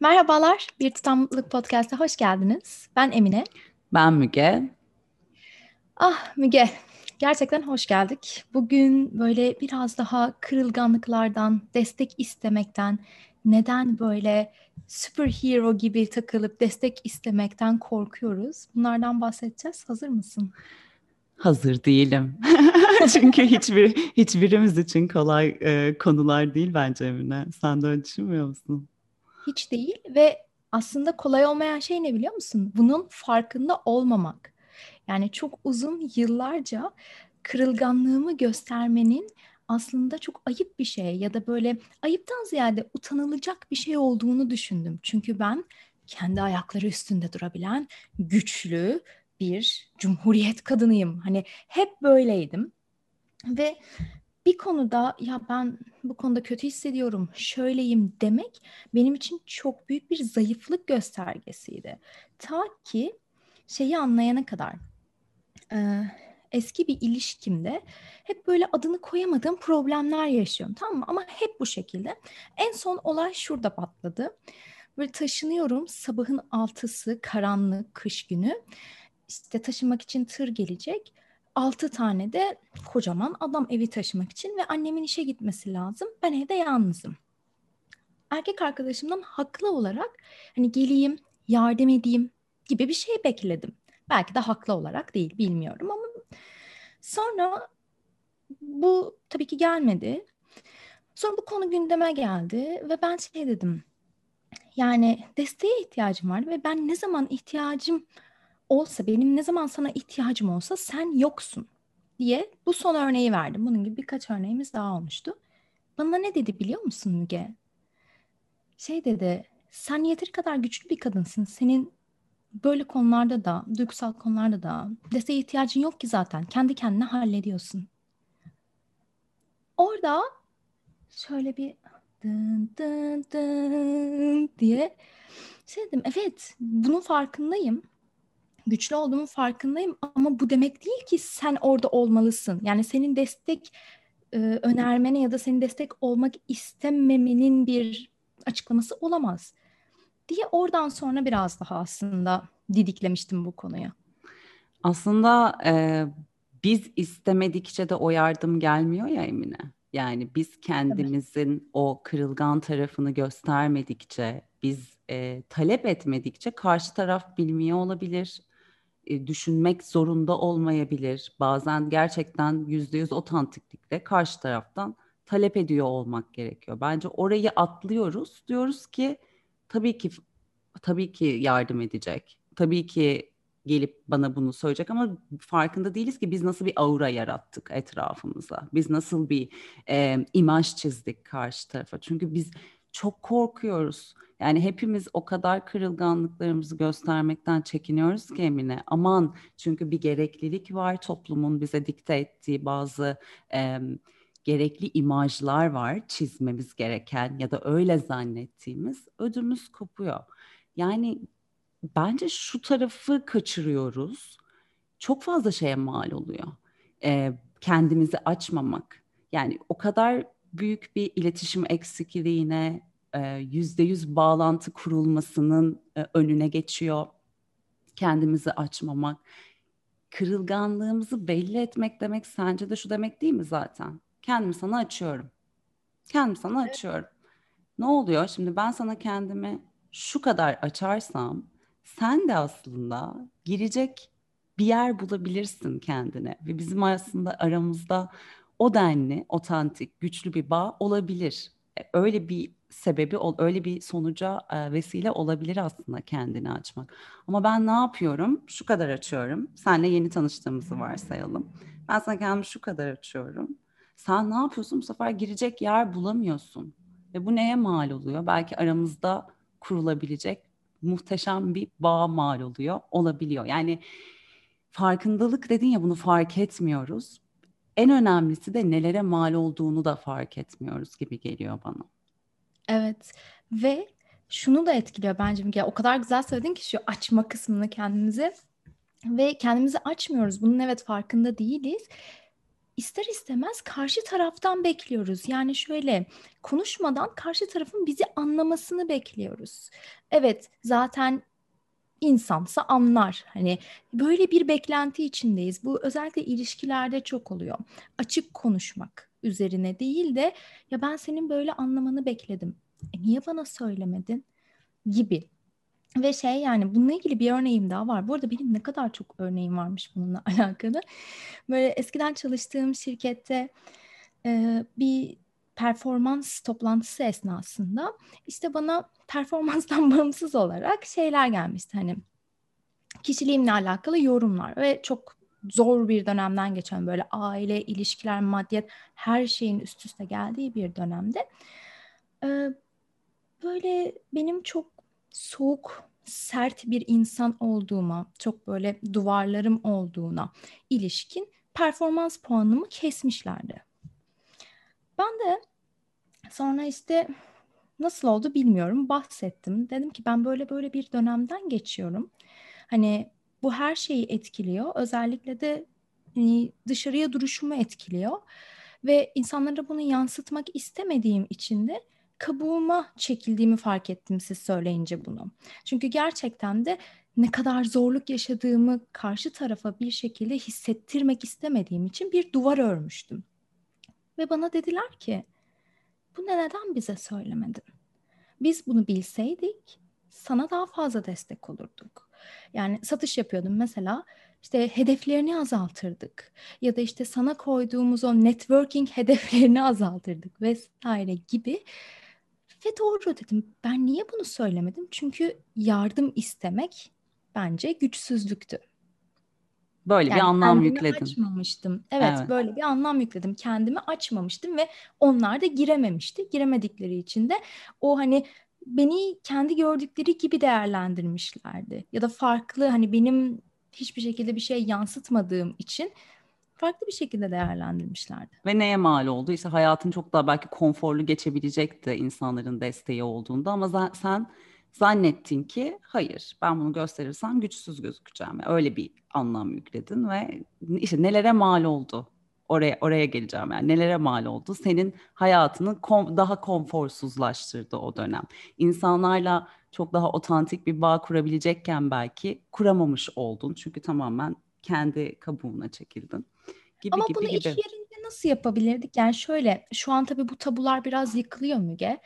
Merhabalar, Bir Tutamlılık Podcast'a hoş geldiniz. Ben Emine. Ben Müge. Ah Müge, gerçekten hoş geldik. Bugün böyle biraz daha kırılganlıklardan, destek istemekten, neden böyle superhero gibi takılıp destek istemekten korkuyoruz? Bunlardan bahsedeceğiz. Hazır mısın? Hazır değilim. Çünkü hiçbir hiçbirimiz için kolay e, konular değil bence Emine. Sen de öyle düşünmüyor musun? Hiç değil ve aslında kolay olmayan şey ne biliyor musun? Bunun farkında olmamak. Yani çok uzun yıllarca kırılganlığımı göstermenin aslında çok ayıp bir şey ya da böyle ayıptan ziyade utanılacak bir şey olduğunu düşündüm. Çünkü ben kendi ayakları üstünde durabilen güçlü bir cumhuriyet kadınıyım. Hani hep böyleydim. Ve bir konuda ya ben bu konuda kötü hissediyorum, şöyleyim demek benim için çok büyük bir zayıflık göstergesiydi. Ta ki şeyi anlayana kadar. Ee, eski bir ilişkimde hep böyle adını koyamadığım problemler yaşıyorum tamam mı? Ama hep bu şekilde. En son olay şurada patladı. Böyle taşınıyorum sabahın altısı karanlık kış günü. İşte taşınmak için tır gelecek. Altı tane de kocaman adam evi taşımak için ve annemin işe gitmesi lazım. Ben evde yalnızım. Erkek arkadaşımdan haklı olarak hani geleyim, yardım edeyim gibi bir şey bekledim. Belki de haklı olarak değil bilmiyorum ama sonra bu tabii ki gelmedi. Sonra bu konu gündeme geldi ve ben şey dedim. Yani desteğe ihtiyacım var ve ben ne zaman ihtiyacım olsa, benim ne zaman sana ihtiyacım olsa sen yoksun diye bu son örneği verdim. Bunun gibi birkaç örneğimiz daha olmuştu. Bana ne dedi biliyor musun Müge? Şey dedi, sen yeteri kadar güçlü bir kadınsın. Senin böyle konularda da, duygusal konularda da desteğe ihtiyacın yok ki zaten. Kendi kendine hallediyorsun. Orada şöyle bir dın dın dın diye şey dedim. Evet, bunun farkındayım güçlü olduğumun farkındayım ama bu demek değil ki sen orada olmalısın. Yani senin destek e, önermene ya da senin destek olmak istememenin bir açıklaması olamaz diye oradan sonra biraz daha aslında didiklemiştim bu konuyu. Aslında e, biz istemedikçe de o yardım gelmiyor ya Emine. Yani biz kendimizin o kırılgan tarafını göstermedikçe, biz e, talep etmedikçe karşı taraf bilmiyor olabilir, düşünmek zorunda olmayabilir. Bazen gerçekten yüzde yüz otantiklikle karşı taraftan talep ediyor olmak gerekiyor. Bence orayı atlıyoruz. Diyoruz ki tabii ki tabii ki yardım edecek. Tabii ki gelip bana bunu söyleyecek ama farkında değiliz ki biz nasıl bir aura yarattık etrafımıza. Biz nasıl bir e, imaj çizdik karşı tarafa. Çünkü biz çok korkuyoruz. Yani hepimiz o kadar kırılganlıklarımızı göstermekten çekiniyoruz ki Emine. Aman çünkü bir gereklilik var toplumun bize dikte ettiği bazı e, gerekli imajlar var çizmemiz gereken ya da öyle zannettiğimiz ödümüz kopuyor. Yani bence şu tarafı kaçırıyoruz. Çok fazla şeye mal oluyor. E, kendimizi açmamak. Yani o kadar büyük bir iletişim eksikliğine, yüzde yüz bağlantı kurulmasının önüne geçiyor. Kendimizi açmamak, kırılganlığımızı belli etmek demek sence de şu demek değil mi zaten? Kendimi sana açıyorum. Kendimi sana açıyorum. Ne oluyor? Şimdi ben sana kendimi şu kadar açarsam sen de aslında girecek bir yer bulabilirsin kendine ve bizim aslında aramızda o denli, otantik, güçlü bir bağ olabilir. E, öyle bir sebebi, öyle bir sonuca e, vesile olabilir aslında kendini açmak. Ama ben ne yapıyorum? Şu kadar açıyorum. Senle yeni tanıştığımızı varsayalım. Ben sana kendimi şu kadar açıyorum. Sen ne yapıyorsun? Bu sefer girecek yer bulamıyorsun. Ve bu neye mal oluyor? Belki aramızda kurulabilecek muhteşem bir bağ mal oluyor, olabiliyor. Yani farkındalık dedin ya bunu fark etmiyoruz en önemlisi de nelere mal olduğunu da fark etmiyoruz gibi geliyor bana. Evet ve şunu da etkiliyor bence Müge. O kadar güzel söyledin ki şu açma kısmını kendimizi ve kendimizi açmıyoruz. Bunun evet farkında değiliz. ister istemez karşı taraftan bekliyoruz. Yani şöyle konuşmadan karşı tarafın bizi anlamasını bekliyoruz. Evet zaten insansa anlar. Hani böyle bir beklenti içindeyiz. Bu özellikle ilişkilerde çok oluyor. Açık konuşmak üzerine değil de ya ben senin böyle anlamanı bekledim. E niye bana söylemedin? gibi. Ve şey yani bununla ilgili bir örneğim daha var. Bu arada benim ne kadar çok örneğim varmış bununla alakalı. Böyle eskiden çalıştığım şirkette e, bir performans toplantısı esnasında işte bana performanstan bağımsız olarak şeyler gelmişti. Hani kişiliğimle alakalı yorumlar ve çok zor bir dönemden geçen böyle aile, ilişkiler, maddiyet her şeyin üst üste geldiği bir dönemde e, böyle benim çok soğuk, sert bir insan olduğuma, çok böyle duvarlarım olduğuna ilişkin performans puanımı kesmişlerdi. Sonra işte nasıl oldu bilmiyorum bahsettim. Dedim ki ben böyle böyle bir dönemden geçiyorum. Hani bu her şeyi etkiliyor. Özellikle de hani dışarıya duruşumu etkiliyor. Ve insanlara bunu yansıtmak istemediğim için de kabuğuma çekildiğimi fark ettim siz söyleyince bunu. Çünkü gerçekten de ne kadar zorluk yaşadığımı karşı tarafa bir şekilde hissettirmek istemediğim için bir duvar örmüştüm. Ve bana dediler ki bu ne neden bize söylemedin? Biz bunu bilseydik sana daha fazla destek olurduk. Yani satış yapıyordum mesela işte hedeflerini azaltırdık ya da işte sana koyduğumuz o networking hedeflerini azaltırdık vesaire gibi ve doğru dedim. Ben niye bunu söylemedim? Çünkü yardım istemek bence güçsüzlüktü. Böyle yani bir anlam yükledim. açmamıştım. Evet, evet, böyle bir anlam yükledim. Kendimi açmamıştım ve onlar da girememişti. Giremedikleri için de o hani beni kendi gördükleri gibi değerlendirmişlerdi. Ya da farklı hani benim hiçbir şekilde bir şey yansıtmadığım için farklı bir şekilde değerlendirmişlerdi. Ve neye mal oldu? İşte hayatın çok daha belki konforlu geçebilecekti insanların desteği olduğunda ama sen zannettin ki hayır ben bunu gösterirsem güçsüz gözükeceğim. Öyle bir anlam yükledin ve işte nelere mal oldu? Oraya oraya geleceğim yani nelere mal oldu? Senin hayatını kom- daha konforsuzlaştırdı o dönem. İnsanlarla çok daha otantik bir bağ kurabilecekken belki kuramamış oldun. Çünkü tamamen kendi kabuğuna çekildin. Gibi, Ama gibi, bunu gibi. iş yerinde nasıl yapabilirdik? Yani şöyle şu an tabii bu tabular biraz yıkılıyor Müge.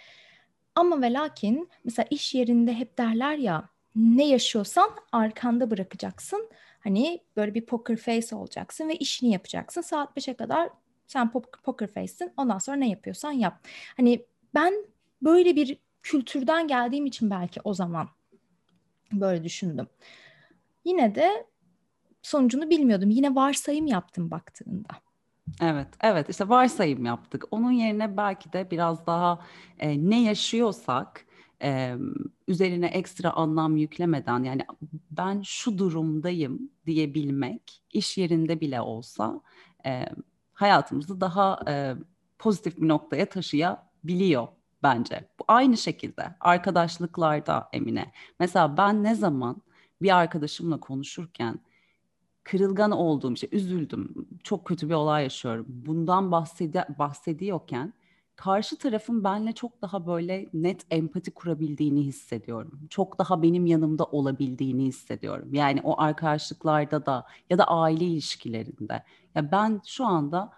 Ama ve lakin mesela iş yerinde hep derler ya ne yaşıyorsan arkanda bırakacaksın. Hani böyle bir poker face olacaksın ve işini yapacaksın. Saat 5'e kadar sen poker face'sin. Ondan sonra ne yapıyorsan yap. Hani ben böyle bir kültürden geldiğim için belki o zaman böyle düşündüm. Yine de sonucunu bilmiyordum. Yine varsayım yaptım baktığında. Evet, evet işte varsayım yaptık. Onun yerine belki de biraz daha e, ne yaşıyorsak e, üzerine ekstra anlam yüklemeden yani ben şu durumdayım diyebilmek iş yerinde bile olsa e, hayatımızı daha e, pozitif bir noktaya taşıyabiliyor bence. Bu aynı şekilde arkadaşlıklarda Emine. Mesela ben ne zaman bir arkadaşımla konuşurken kırılgan olduğum işte üzüldüm. Çok kötü bir olay yaşıyorum. Bundan bahsedi bahsediyorken karşı tarafın benle çok daha böyle net empati kurabildiğini hissediyorum. Çok daha benim yanımda olabildiğini hissediyorum. Yani o arkadaşlıklarda da ya da aile ilişkilerinde. Ya ben şu anda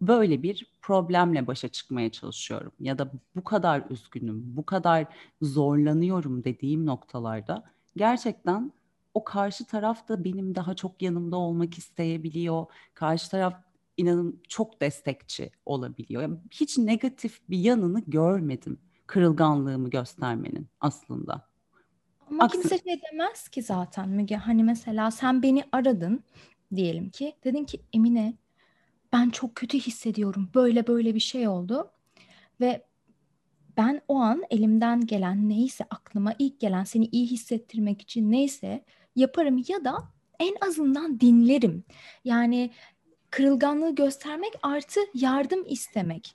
böyle bir problemle başa çıkmaya çalışıyorum ya da bu kadar üzgünüm, bu kadar zorlanıyorum dediğim noktalarda gerçekten o karşı taraf da benim daha çok yanımda olmak isteyebiliyor. Karşı taraf inanın çok destekçi olabiliyor. Yani hiç negatif bir yanını görmedim kırılganlığımı göstermenin aslında. Ama Aksi... kimse şey demez ki zaten Müge. Hani mesela sen beni aradın diyelim ki. Dedin ki Emine ben çok kötü hissediyorum. Böyle böyle bir şey oldu. Ve ben o an elimden gelen neyse aklıma ilk gelen seni iyi hissettirmek için neyse yaparım ya da en azından dinlerim. Yani kırılganlığı göstermek artı yardım istemek.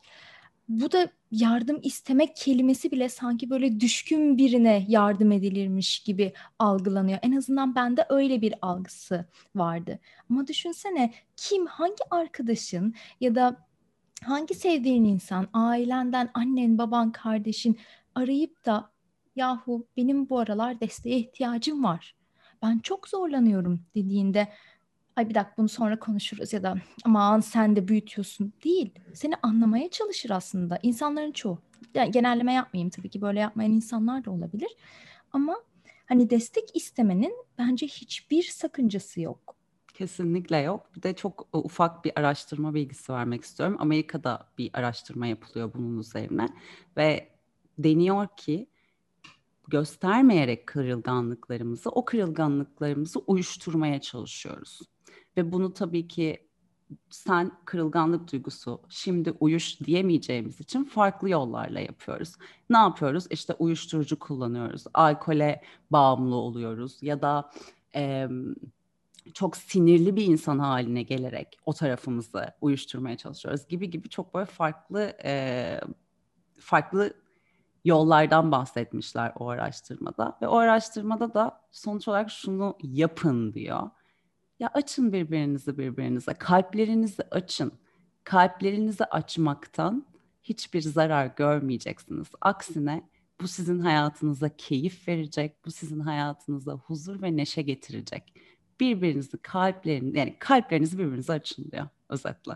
Bu da yardım istemek kelimesi bile sanki böyle düşkün birine yardım edilirmiş gibi algılanıyor. En azından bende öyle bir algısı vardı. Ama düşünsene kim hangi arkadaşın ya da hangi sevdiğin insan ailenden annen baban kardeşin arayıp da yahu benim bu aralar desteğe ihtiyacım var. Ben çok zorlanıyorum dediğinde ay bir dakika bunu sonra konuşuruz ya da aman sen de büyütüyorsun değil. Seni anlamaya çalışır aslında. İnsanların çoğu. Yani genelleme yapmayayım tabii ki böyle yapmayan insanlar da olabilir. Ama hani destek istemenin bence hiçbir sakıncası yok. Kesinlikle yok. Bir de çok ufak bir araştırma bilgisi vermek istiyorum. Amerika'da bir araştırma yapılıyor bunun üzerine ve deniyor ki göstermeyerek kırılganlıklarımızı, o kırılganlıklarımızı uyuşturmaya çalışıyoruz. Ve bunu tabii ki sen kırılganlık duygusu şimdi uyuş diyemeyeceğimiz için farklı yollarla yapıyoruz. Ne yapıyoruz? İşte uyuşturucu kullanıyoruz, alkole bağımlı oluyoruz ya da e, çok sinirli bir insan haline gelerek o tarafımızı uyuşturmaya çalışıyoruz gibi gibi çok böyle farklı e, farklı yollardan bahsetmişler o araştırmada ve o araştırmada da sonuç olarak şunu yapın diyor ya açın birbirinizi birbirinize, kalplerinizi açın. Kalplerinizi açmaktan hiçbir zarar görmeyeceksiniz. Aksine bu sizin hayatınıza keyif verecek, bu sizin hayatınıza huzur ve neşe getirecek. Birbirinizi kalplerin yani kalplerinizi birbirinize açın diyor özetle.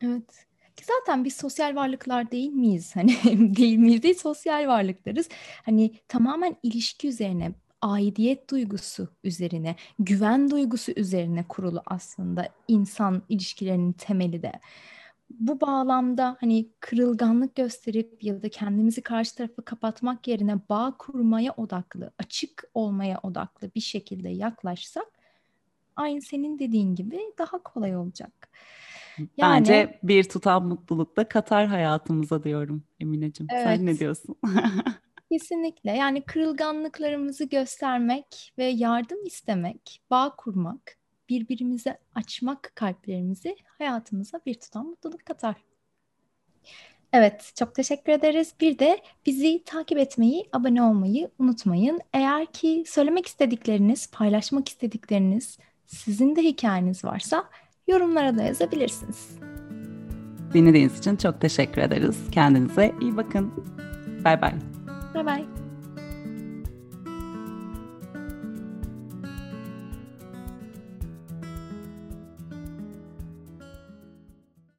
Evet. Ki zaten biz sosyal varlıklar değil miyiz? Hani değil miyiz değil sosyal varlıklarız. Hani tamamen ilişki üzerine aidiyet duygusu üzerine, güven duygusu üzerine kurulu aslında insan ilişkilerinin temeli de. Bu bağlamda hani kırılganlık gösterip ya da kendimizi karşı tarafa kapatmak yerine bağ kurmaya odaklı, açık olmaya odaklı bir şekilde yaklaşsak aynı senin dediğin gibi daha kolay olacak. Yani, Bence bir tutam mutluluk da katar hayatımıza diyorum Emineciğim. Evet. Sen ne diyorsun? Kesinlikle. Yani kırılganlıklarımızı göstermek ve yardım istemek, bağ kurmak, birbirimize açmak kalplerimizi hayatımıza bir tutam mutluluk katar. Evet, çok teşekkür ederiz. Bir de bizi takip etmeyi, abone olmayı unutmayın. Eğer ki söylemek istedikleriniz, paylaşmak istedikleriniz, sizin de hikayeniz varsa yorumlara da yazabilirsiniz. Dinlediğiniz için çok teşekkür ederiz. Kendinize iyi bakın. Bay bay. Bye bye.